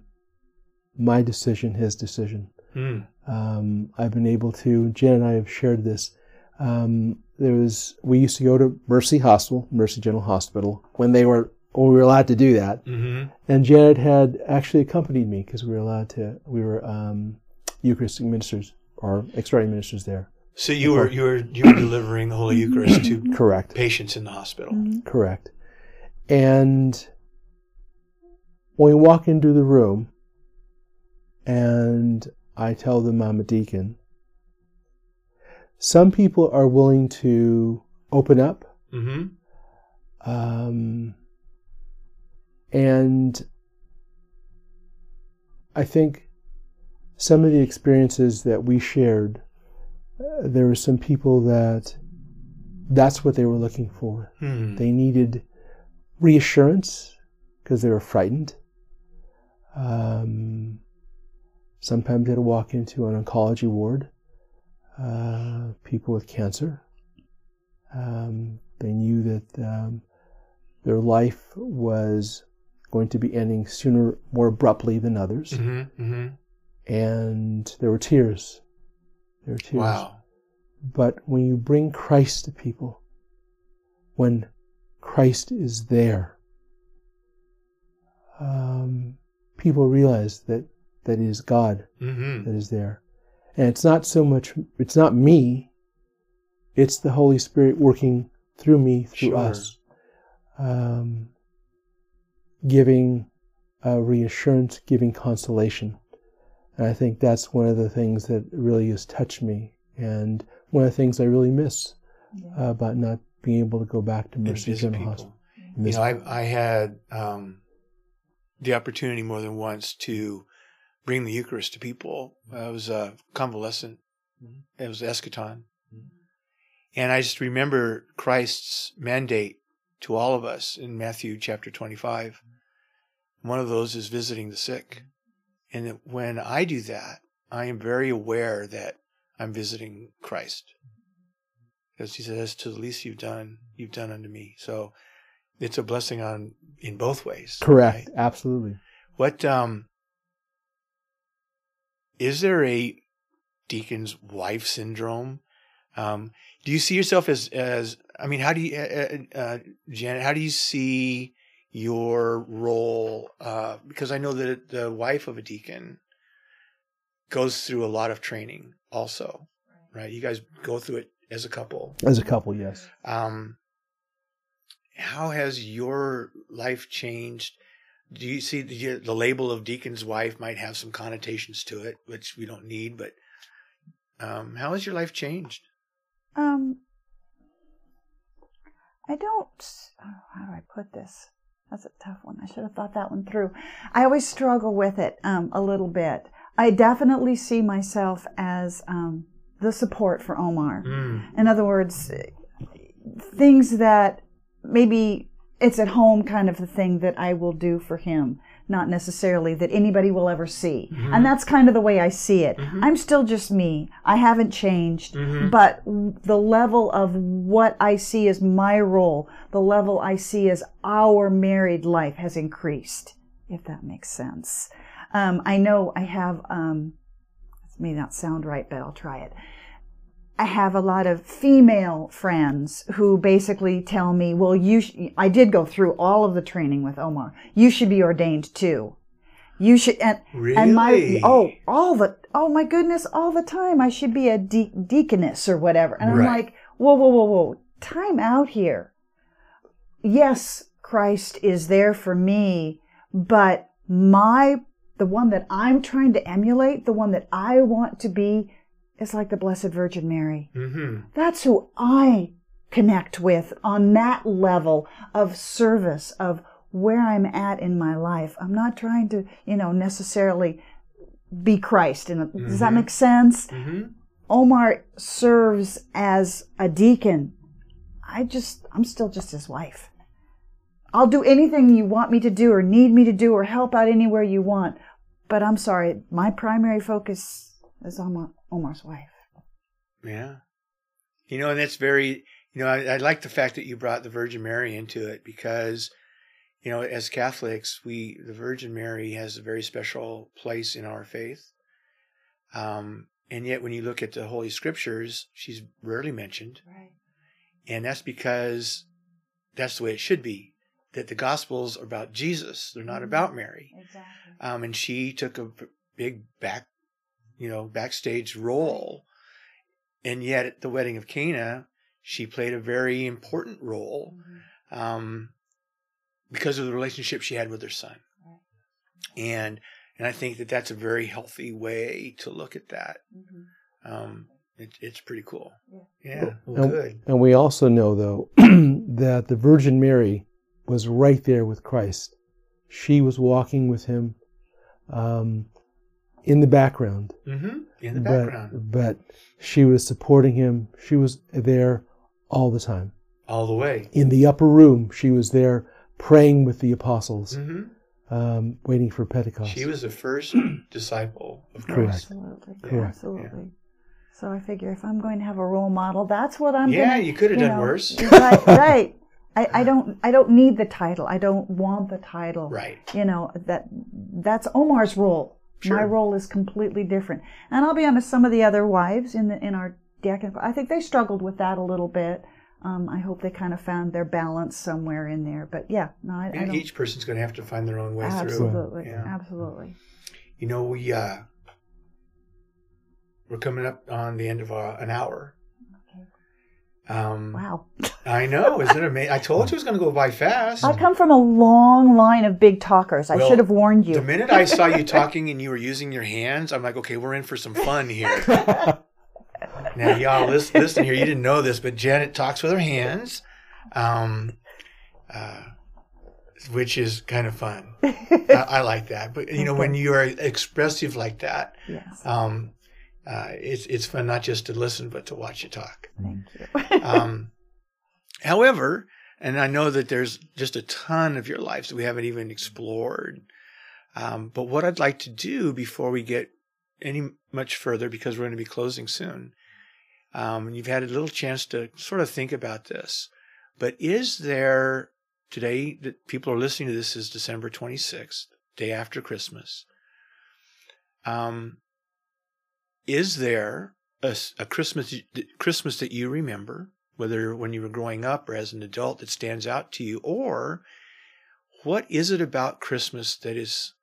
my decision, His decision. Hmm. Um, I've been able to. Jen and I have shared this. Um, there was we used to go to Mercy Hospital, Mercy General Hospital, when they were when we were allowed to do that. Mm-hmm. And Janet had actually accompanied me because we were allowed to. We were um, Eucharistic ministers or extraordinary ministers there. So you were you were you were delivering the Holy Eucharist to Correct. patients in the hospital. Correct. And when we walk into the room, and I tell them I'm a deacon, some people are willing to open up, Mm-hmm. um, and I think some of the experiences that we shared, uh, there were some people that that's what they were looking for. Hmm. They needed reassurance because they were frightened. Um, sometimes they'd walk into an oncology ward, uh, people with cancer. Um, they knew that um, their life was going to be ending sooner, more abruptly than others. Mm-hmm. Mm-hmm. And there were tears. There were tears. Wow. But when you bring Christ to people, when Christ is there, um, people realize that that it is God Mm-hmm. that is there, and it's not so much. It's not me. It's the Holy Spirit working through me, through Sure. us, um, giving uh, reassurance, giving consolation. And I think that's one of the things that really has touched me, and one of the things I really miss uh, about not being able to go back to And Mercy visit General people. Hospital. You know, I I had um, the opportunity more than once to bring the Eucharist to people. I was a convalescent. Mhm. It was eschaton, and I just remember Christ's mandate to all of us in Matthew chapter twenty-five. One of those is visiting the sick, And that when I do that, I am very aware that I'm visiting Christ. Because he says, to the least you've done, you've done unto me. So it's a blessing on in both ways. Correct. right? Absolutely. What um is there a deacon's wife syndrome? Um, do you see yourself as as I mean, how do you, uh, uh, Janet? How do you see your role? Uh, because I know that the wife of a deacon goes through a lot of training, also, right? You guys go through it as a couple. As a couple, yes. Um, how has your life changed? Do you see the, the label of deacon's wife might have some connotations to it, which we don't need, but um, how has your life changed? Um, I don't. Oh, how do I put this? That's a tough one. I should have thought that one through. I always struggle with it um, a little bit. I definitely see myself as um, the support for Omar. Mm. In other words, things that maybe it's at home kind of the thing that I will do for him, not necessarily that anybody will ever see. And that's kind of the way I see it. I'm still just me. I haven't changed, but the level of what I see as my role, the level I see as our married life has increased, if that makes sense. Um, I know I have, um, this may not sound right, but I'll try it. I have a lot of female friends who basically tell me, well, you, sh- I did go through all of the training with Omar. You should be ordained too. You should, and, and my, Really? oh, all the, oh my goodness, all the time. I should be a de- deaconess or whatever. And I'm like, whoa, whoa, whoa, whoa, time out here. Yes, Christ is there for me, but my, the one that I'm trying to emulate, the one that I want to be, is like the Blessed Virgin Mary. hmm That's who I connect with on that level of service, of where I'm at in my life. I'm not trying to, you know, necessarily be Christ. And does that Mhm. make sense? hmm Omar serves as a deacon. I just, I'm still just his wife. I'll do anything you want me to do or need me to do or help out anywhere you want. But I'm sorry, my primary focus is Omar, Omar's wife. Yeah. You know, and that's very, you know, I, I like the fact that you brought the Virgin Mary into it because, you know, as Catholics, we, the Virgin Mary has a very special place in our faith. Um, and yet when you look at the Holy Scriptures, she's rarely mentioned. Right. And that's because that's the way it should be. That the Gospels are about Jesus, they're not about Mary. Exactly. Um, and she took a big back, you know, backstage role. And yet at the wedding of Cana, she played a very important role um, because of the relationship she had with her son. Right. And and I think that that's a very healthy way to look at that. Mm-hmm. Um, it, it's pretty cool. Yeah. Yeah. Well, And- good. And we also know, though, that the Virgin Mary was right there with Christ. She was walking with him um, in the background, hmm In the but, background, but she was supporting him. She was there all the time. all the way. In the upper room, she was there praying with the apostles, hmm um, waiting for Pentecost. She was the first disciple of Correct. Christ. Absolutely. Correct. Absolutely. So I figure if I'm going to have a role model, that's what I'm Yeah, gonna you could have done know, worse. right, right. I, I don't I don't need the title. I don't want the title. Right. You know, that that's Omar's role. My role is completely different. And I'll be honest, some of the other wives in the in our diaconate, I think they struggled with that a little bit. Um, I hope they kind of found their balance somewhere in there. But yeah, no, I, I each person's going to have to find their own way through. absolutely, Yeah. absolutely. You know, we uh, we're coming up on the end of uh, an hour. Um, Wow. I know, isn't it amazing? I told you it was going to go by fast. I come from a long line of big talkers. I Well, should have warned you. The minute I saw you talking and you were using your hands, I'm like, okay, we're in for some fun here. now, y'all, listen, listen here. You didn't know this, but Janet talks with her hands, um, uh, which is kind of fun. I, I like that. But you know, when you are expressive like that, yes. um, uh, it's it's fun not just to listen, but to watch you talk. Thank you. Um, however, and I know that there's just a ton of your lives that we haven't even explored. Um, but what I'd like to do before we get any much further, because we're going to be closing soon, um, you've had a little chance to sort of think about this. But is there today that people are listening to this is December 26th, day after Christmas. Um, is there a, a Christmas Christmas that you remember, whether when you were growing up or as an adult, that stands out to you, or what is it about Christmas that is?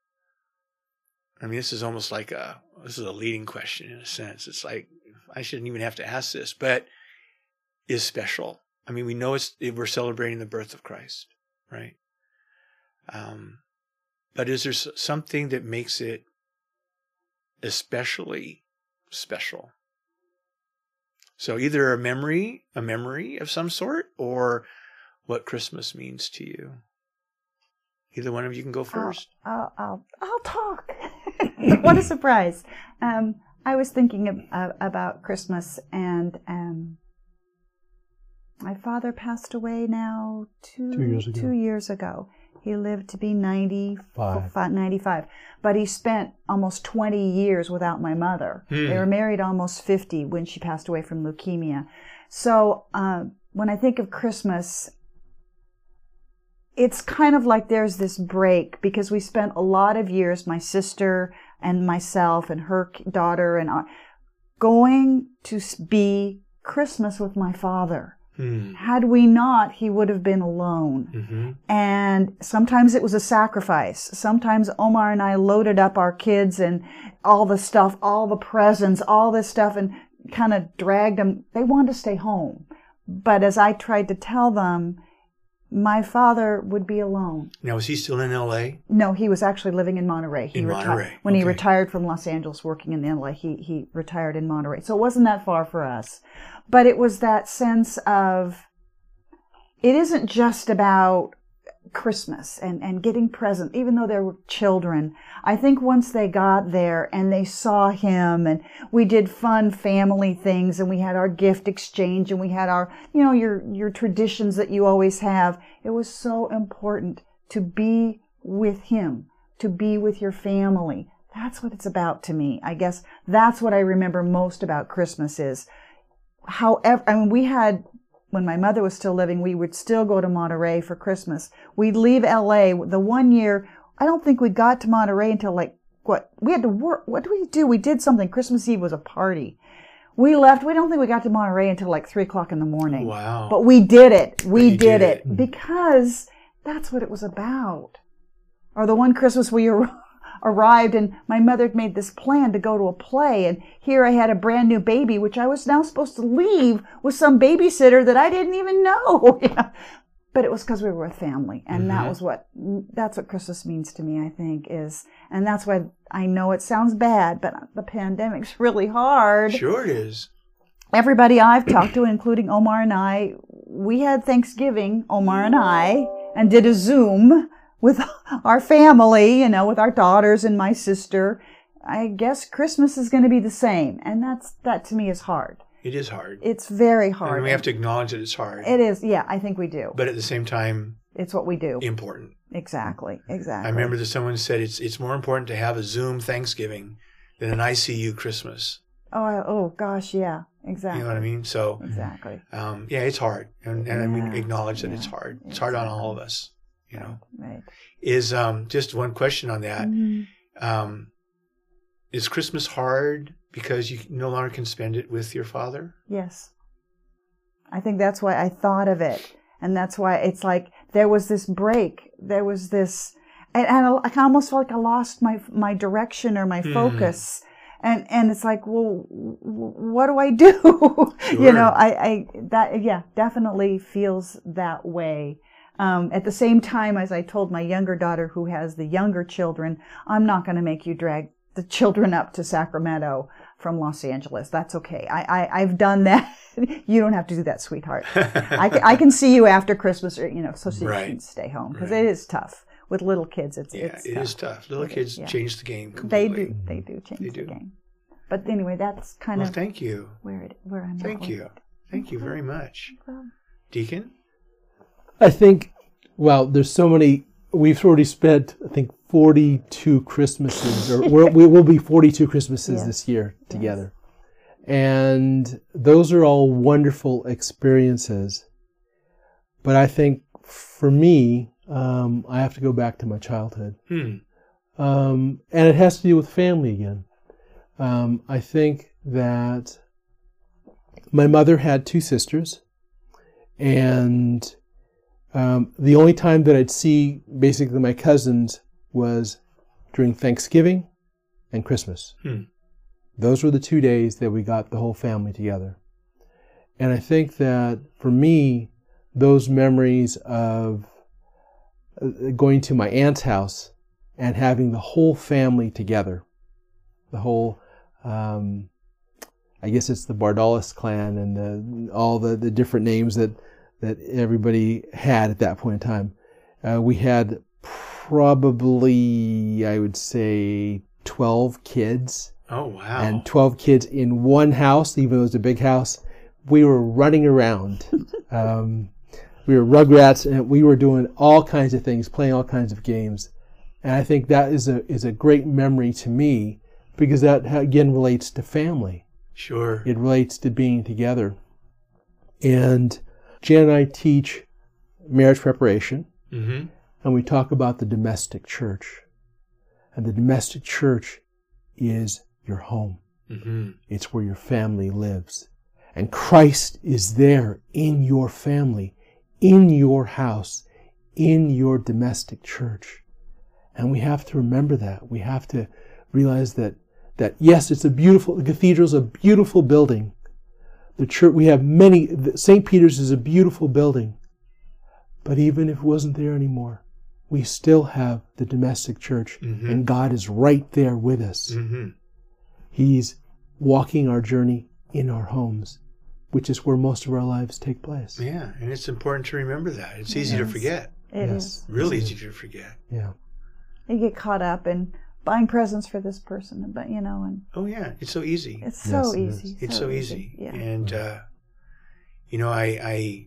I mean, this is almost like a this is a leading question in a sense. It's like I shouldn't even have to ask this, but is special. I mean, we know it's we're celebrating the birth of Christ, right? Um, but is there something that makes it especially special? So either a memory, a memory of some sort, or what Christmas means to you. Either one of you can go first. I'll, I'll, I'll talk. what a surprise. Um, I was thinking of, uh, about Christmas and um, my father passed away now two, two, years, ago. two years ago. He lived to be 95. 95. But he spent almost 20 years without my mother. Mm. They were married almost 50 when she passed away from leukemia. So uh, when I think of Christmas, it's kind of like there's this break because we spent a lot of years, my sister and myself and her daughter and I, going to be Christmas with my father. Hmm. Had we not, he would have been alone. Mm-hmm. And sometimes it was a sacrifice. Sometimes Omar and I loaded up our kids and all the stuff, all the presents, all this stuff and kind of dragged them. They wanted to stay home. But as I tried to tell them, my father would be alone. Now, was he still in L.A.? No, he was actually living in Monterey. He in reti- Monterey. When okay. he retired from Los Angeles working in L.A., he, he retired in Monterey. So it wasn't that far for us. But it was that sense of, it isn't just about Christmas and, and getting presents, even though there were children. I think once they got there and they saw him and we did fun family things and we had our gift exchange and we had our, you know, your, your traditions that you always have. It was so important to be with him, to be with your family. That's what it's about to me. I guess that's what I remember most about Christmas is however, I mean, we had when my mother was still living, we would still go to Monterey for Christmas. We'd leave LA. The one year, I don't think we got to Monterey until like, what? We had to work. What do we do? We did something. Christmas Eve was a party. We left. We don't think we got to Monterey until like three o'clock in the morning. Wow. But we did it. We did, did, it. it mm-hmm. because that's what it was about. Or the one Christmas we arrived and my mother had made this plan to go to a play and here I had a brand new baby, which I was now supposed to leave with some babysitter that I didn't even know. But it was because we were with family. And mm-hmm. that was what, that's what Christmas means to me, I think, is, and that's why I know it sounds bad, but the pandemic's really hard. Sure it is. Everybody I've talked to, including Omar and I, we had Thanksgiving, Omar and I, and did a Zoom with our family, you know, with our daughters and my sister. I guess Christmas is going to be the same. And that's, that to me is hard. It is hard. It's very hard. And we have to acknowledge that it's hard. It is. Yeah, I think we do. But at the same time, it's what we do. Important. Exactly. Exactly. I remember that someone said it's it's more important to have a Zoom Thanksgiving than an ICU Christmas. Oh, oh gosh, yeah, exactly. You know what I mean? So exactly. Um, yeah, it's hard, and, and yeah, we acknowledge that yeah, it's hard. It's exactly. hard on all of us you know. Right. Is um, just one question on that. Mm-hmm. Um, is Christmas hard because you no longer can spend it with your father? Yes. I think that's why I thought of it. And that's why it's like there was this break. There was this, and, and I almost felt like I lost my, my direction or my mm. focus. And, and it's like, well, what do I do? Sure. you know, I, I, that, yeah, definitely feels that way. Um, at the same time, as I told my younger daughter who has the younger children, I'm not going to make you drag the children up to Sacramento from Los Angeles. That's okay. I, I, have done that. you don't have to do that, sweetheart. I, can, I can see you after Christmas or, you know, so she right. can stay home because right. it is tough. With little kids, it's, yeah, it's it tough. is tough. Little kids yeah. change the game completely. They do. They do change they the do. game. But anyway, that's kind well, of thank you. Where it, where I'm. Thank you. Thank you very much, Deacon. I think well, there's so many. We've already spent, I think, 42 Christmases, or we're, we will be 42 Christmases Yes. this year together. And those are all wonderful experiences. But I think for me, um, I have to go back to my childhood. Hmm. Um, and it has to do with family again. Um, I think that my mother had two sisters, and um, the only time that I'd see basically my cousins was during Thanksgiving and Christmas. Hmm. Those were the two days that we got the whole family together. And I think that for me, those memories of uh, going to my aunt's house and having the whole family together, the whole, um, I guess it's the Bardalis clan and the, all the, the different names that, that everybody had at that point in time. Uh, we had probably, I would say, 12 kids Oh wow. and 12 kids in one house, even though it was a big house. We were running around. um, we were rugrats and we were doing all kinds of things, playing all kinds of games. And I think that is a, is a great memory to me because that again relates to family. sure. It relates to being together. And Jan and I teach marriage preparation mm-hmm. and we talk about the domestic church. And the domestic church is your home. Mm-hmm. It's where your family lives. And Christ is there in your family, in your house, in your domestic church. And we have to remember that. We have to realize that, that yes, it's a beautiful, the cathedral's a beautiful building. The church, we have many, St. Peter's is a beautiful building. But even if it wasn't there anymore, we still have the domestic church Mhm. and God is right there with us. Mm-hmm. He's walking our journey in our homes, which is where most of our lives take place. Yeah, and it's important to remember that. It's easy to forget. It Yes. is. Really easy to forget. Yeah. You get caught up in buying presents for this person, but you know, and Oh yeah, it's so easy. it's so Yes, it is. easy. It's so easy. Yeah. And uh, you know, I, I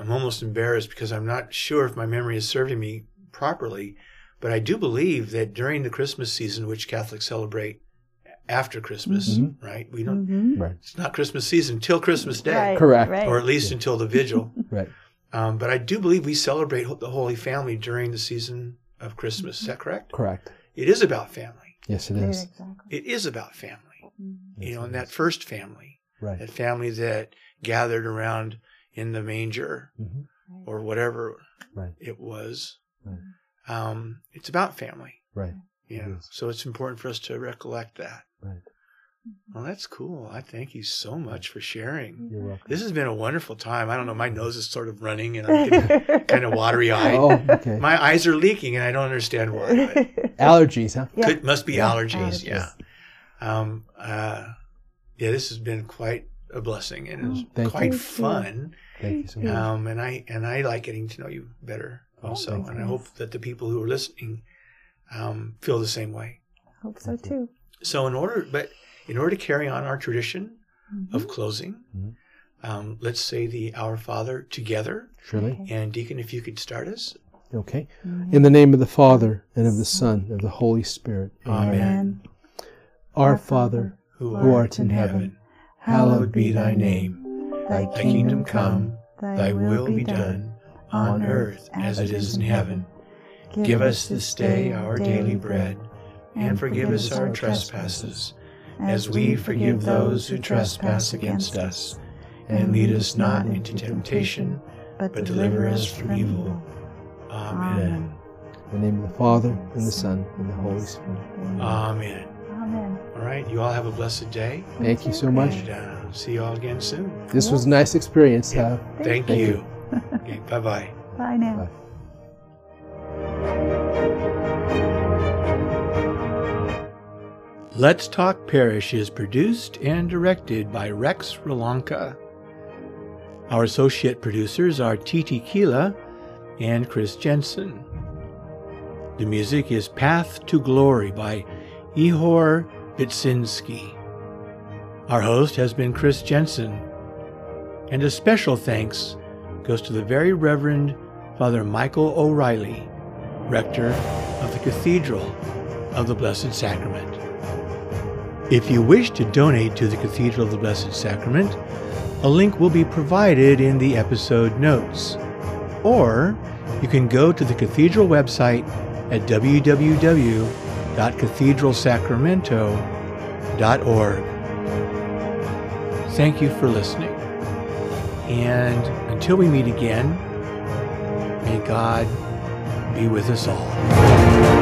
I'm almost embarrassed because I'm not sure if my memory is serving me properly, but I do believe that during the Christmas season, which Catholics celebrate after Christmas, Mhm. right? We don't. Mhm. Right. It's not Christmas season till Christmas Day, Right, Correct. Right. or at least until the vigil. Right. Um, but I do believe we celebrate the Holy Family during the season of Christmas. Is that correct? Correct. It is about family. Yes, it is. Yeah, exactly. It is about family. Mhm. You Yes, know, it and that is. first family, Right. that family that gathered around in the manger Mhm. or whatever Right. it was. Right. Um, it's about family. Right. You It know, so it's important for us to recollect that. Right. Well, that's cool. I thank you so much for sharing. You're welcome. This has been a wonderful time. I don't know, my nose is sort of running and I'm getting kind of watery eyed. Oh, okay. My eyes are leaking and I don't understand why. Allergies, huh? Yeah. Could, must be Yeah, allergies, allergies. yeah. Um, uh, yeah, this has been quite a blessing and it's Thank quite you. fun. Thank you so much. Um, and I and I like getting to know you better also, thank and I hope that the people who are listening um, feel the same way. I hope so too. So, in order, but in order to carry on our tradition Mhm. of closing, Mhm. um, let's say the Our Father together. Surely. And Deacon, if you could start us. Okay. Mhm. In the name of the Father, and of the Son, and of the Holy Spirit. Amen. Amen. Our Father, Who, who art in heaven, hallowed be thy name. Thy Thy kingdom come. Thy will be done on earth as it is in heaven. Give us this day our daily bread, and forgive us our trespasses, as we forgive those who trespass against us. And lead us not into temptation, but deliver us from evil. Amen. In the name of the Father, and the Son, and the Holy Spirit. Amen. Amen. All right, you all have a blessed day, Thank you so much. and uh, see you all again soon. This was a nice experience. Uh, Thank, Thank you. you. okay, bye bye. Bye now. Bye. Let's Talk Parish is produced and directed by Rex Rolanka. Our associate producers are Titi Kila and Chris Jensen. The music is Path to Glory by Ihor Bitsinski. Our host has been Chris Jensen. And a special thanks goes to the very Reverend Father Michael O'Reilly, Rector of the Cathedral of the Blessed Sacrament. If you wish to donate to the Cathedral of the Blessed Sacrament, a link will be provided in the episode notes. Or you can go to the Cathedral website at www.cathedralsacramento.org. Thank you for listening. And until we meet again, may God be with us all.